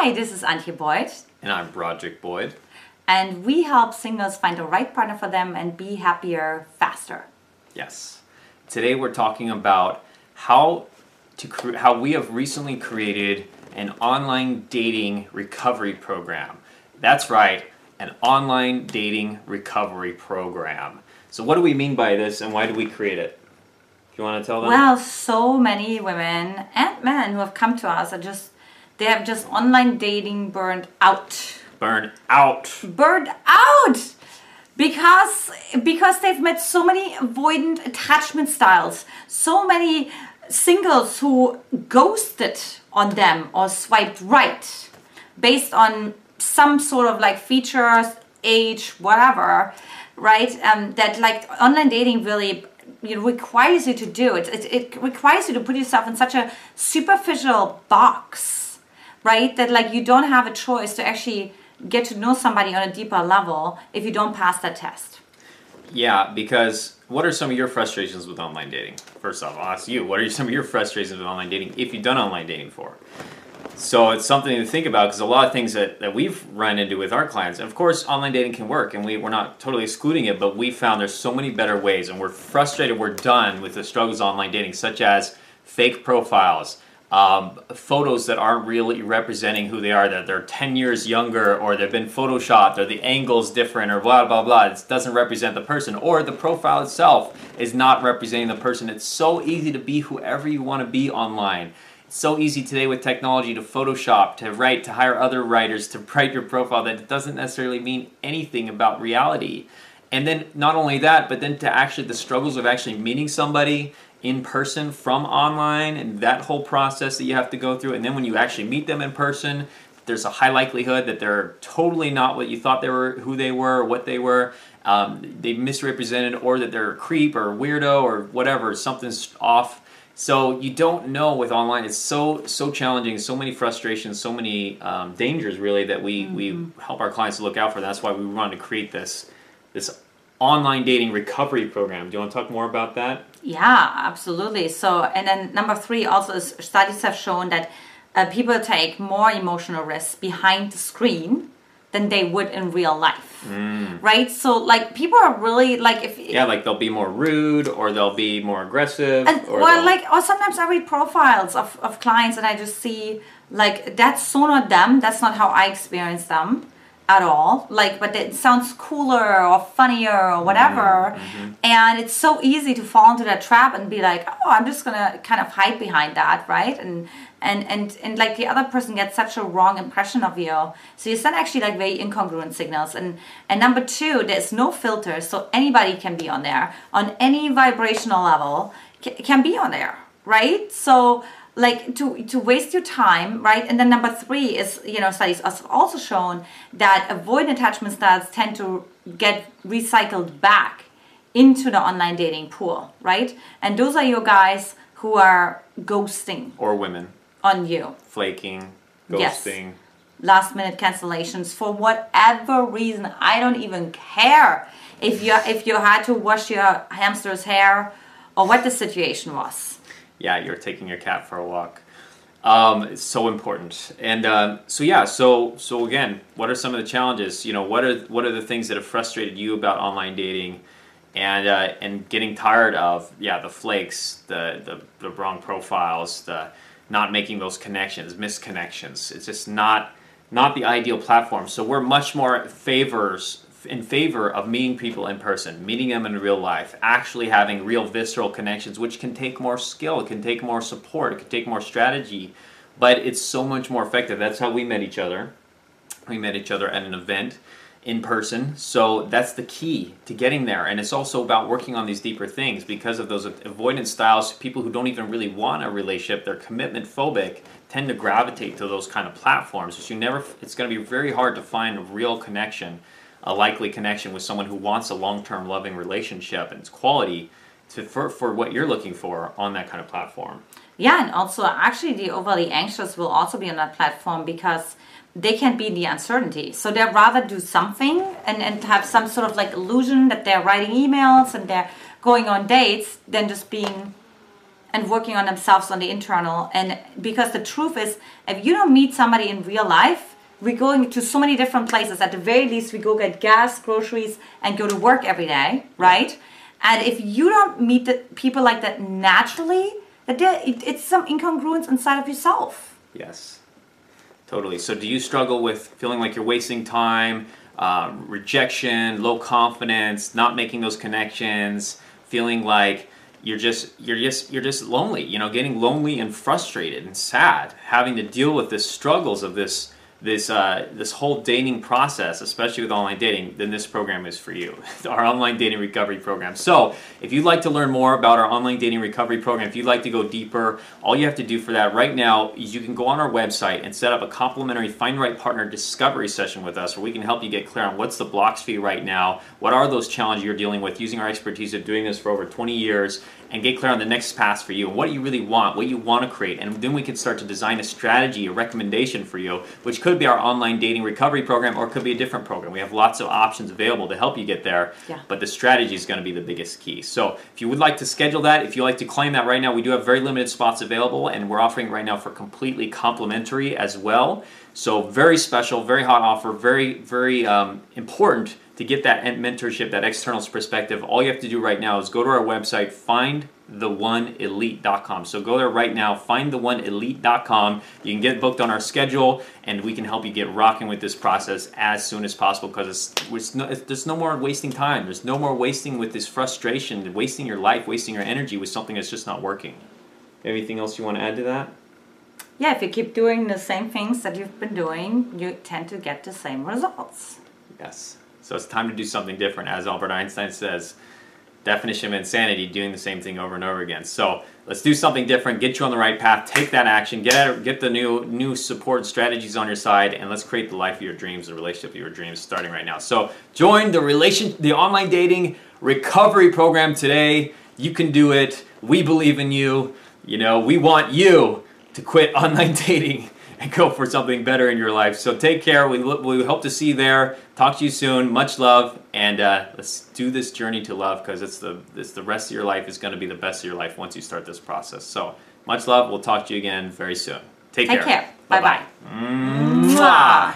Hi, this is Antje Boyd. And I'm Broderick Boyd. And we help singles find the right partner for them and be happier faster. Yes. Today we're talking about how to cre- how we have recently created an online dating recovery program. That's right, an online dating recovery program. So what do we mean by this and why do we create it? Do you want to tell them? Well, so many women and men who have come to us are just they have just online dating burned out. Burned out. Burned out because because they've met so many avoidant attachment styles, so many singles who ghosted on them or swiped right based on some sort of like features, age, whatever, right? Um, that like online dating really you know, requires you to do it. it. It requires you to put yourself in such a superficial box right? That like you don't have a choice to actually get to know somebody on a deeper level if you don't pass that test. Yeah, because what are some of your frustrations with online dating? First off, I'll ask you, what are some of your frustrations with online dating if you've done online dating for? So it's something to think about because a lot of things that, that we've run into with our clients, and of course, online dating can work, and we, we're not totally excluding it, but we found there's so many better ways, and we're frustrated, we're done with the struggles of online dating, such as fake profiles, um, photos that aren't really representing who they are, that they're 10 years younger, or they've been photoshopped, or the angle's different, or blah, blah, blah. It doesn't represent the person, or the profile itself is not representing the person. It's so easy to be whoever you want to be online. It's so easy today with technology to Photoshop, to write, to hire other writers to write your profile that it doesn't necessarily mean anything about reality. And then not only that, but then to actually the struggles of actually meeting somebody, in person from online and that whole process that you have to go through. And then when you actually meet them in person, there's a high likelihood that they're totally not what you thought they were, who they were, what they were. Um, they misrepresented, or that they're a creep or a weirdo or whatever. Something's off. So you don't know with online. It's so so challenging. So many frustrations. So many um, dangers. Really, that we mm-hmm. we help our clients to look out for. That's why we wanted to create this this online dating recovery program. Do you want to talk more about that? Yeah, absolutely. So, and then number three also is studies have shown that uh, people take more emotional risks behind the screen than they would in real life. Mm. Right? So, like, people are really like, if yeah, like they'll be more rude or they'll be more aggressive. And, or well, like, or sometimes I read profiles of, of clients and I just see, like, that's so not them, that's not how I experience them at all like but it sounds cooler or funnier or whatever. Mm-hmm. and it's so easy to fall into that trap and be like oh i'm just gonna kind of hide behind that right? And and and and like the other person gets such a wrong impression of you. So you send actually like very incongruent signals. And and number two there's no filter so anybody can be on there. On any vibrational level can be on there right? So like to to waste your time right? And then number three is you know studies have also shown that avoidant attachment styles tend to get recycled back into the online dating pool right? And those are your guys who are ghosting or women. on you. Flaking ghosting. Yes. last minute cancellations. For whatever reason i don't even care if you if you had to wash your hamster's hair or what the situation was yeah, you're taking your cat for a walk. Um, it's so important. And uh, so yeah, so so again, what are some of the challenges? You know, what are what are the things that have frustrated you about online dating, and uh, and getting tired of yeah the flakes, the, the the wrong profiles, the not making those connections, misconnections. It's just not not the ideal platform. So we're much more favors in favor of meeting people in person, meeting them in real life, actually having real visceral connections, which can take more skill, it can take more support, it can take more strategy, but it's so much more effective. That's how we met each other. We met each other at an event in person. So that's the key to getting there. And it's also about working on these deeper things because of those avoidance styles. People who don't even really want a relationship, they're commitment phobic, tend to gravitate to those kind of platforms. So you never, it's going to be very hard to find a real connection a likely connection with someone who wants a long-term loving relationship and its quality to for, for what you're looking for on that kind of platform yeah and also actually the overly anxious will also be on that platform because they can be the uncertainty so they'd rather do something and, and have some sort of like illusion that they're writing emails and they're going on dates than just being and working on themselves on the internal. And because the truth is, if you don't meet somebody in real life, we're going to so many different places. At the very least, we go get gas, groceries, and go to work every day, right? And if you don't meet the people like that naturally, that it's some incongruence inside of yourself. Yes, totally. So, do you struggle with feeling like you're wasting time, uh, rejection, low confidence, not making those connections, feeling like you're just you're just you're just lonely? You know, getting lonely and frustrated and sad, having to deal with the struggles of this this uh, this whole dating process, especially with online dating, then this program is for you. our online dating recovery program. So, if you'd like to learn more about our online dating recovery program, if you'd like to go deeper, all you have to do for that right now is you can go on our website and set up a complimentary Find Right Partner discovery session with us, where we can help you get clear on what's the blocks for you right now, what are those challenges you're dealing with, using our expertise of doing this for over 20 years, and get clear on the next path for you and what you really want, what you want to create. And then we can start to design a strategy, a recommendation for you, which could be our online dating recovery program or it could be a different program. We have lots of options available to help you get there, Yeah. but the strategy is going to be the biggest key. So if you would like to schedule that, if you like to claim that right now, we do have very limited spots available and we're offering right now for completely complimentary as well. So very special, very hot offer, very, very um, important to get that mentorship, that external perspective, all you have to do right now is go to our website, find findtheoneelite.com. So go there right now, find findtheoneelite.com. You can get booked on our schedule, and we can help you get rocking with this process as soon as possible because no, there's no more wasting time. There's no more wasting with this frustration, wasting your life, wasting your energy with something that's just not working. Anything else you want to add to that? Yeah, if you keep doing the same things that you've been doing, you tend to get the same results. Yes. So it's time to do something different. As Albert Einstein says, definition of insanity, doing the same thing over and over again. So let's do something different, get you on the right path, take that action, get get the new new support strategies on your side, and let's create the life of your dreams, the relationship of your dreams starting right now. So join the relation the online dating recovery program today. You can do it. We believe in you. You know, we want you to quit online dating and go for something better in your life. So take care. We, we hope to see you there. Talk to you soon. Much love, and uh, let's do this journey to love because it's the it's the rest of your life is going to be the best of your life once you start this process. So much love. We'll talk to you again very soon. Take, Take care. Bye bye. Mwah.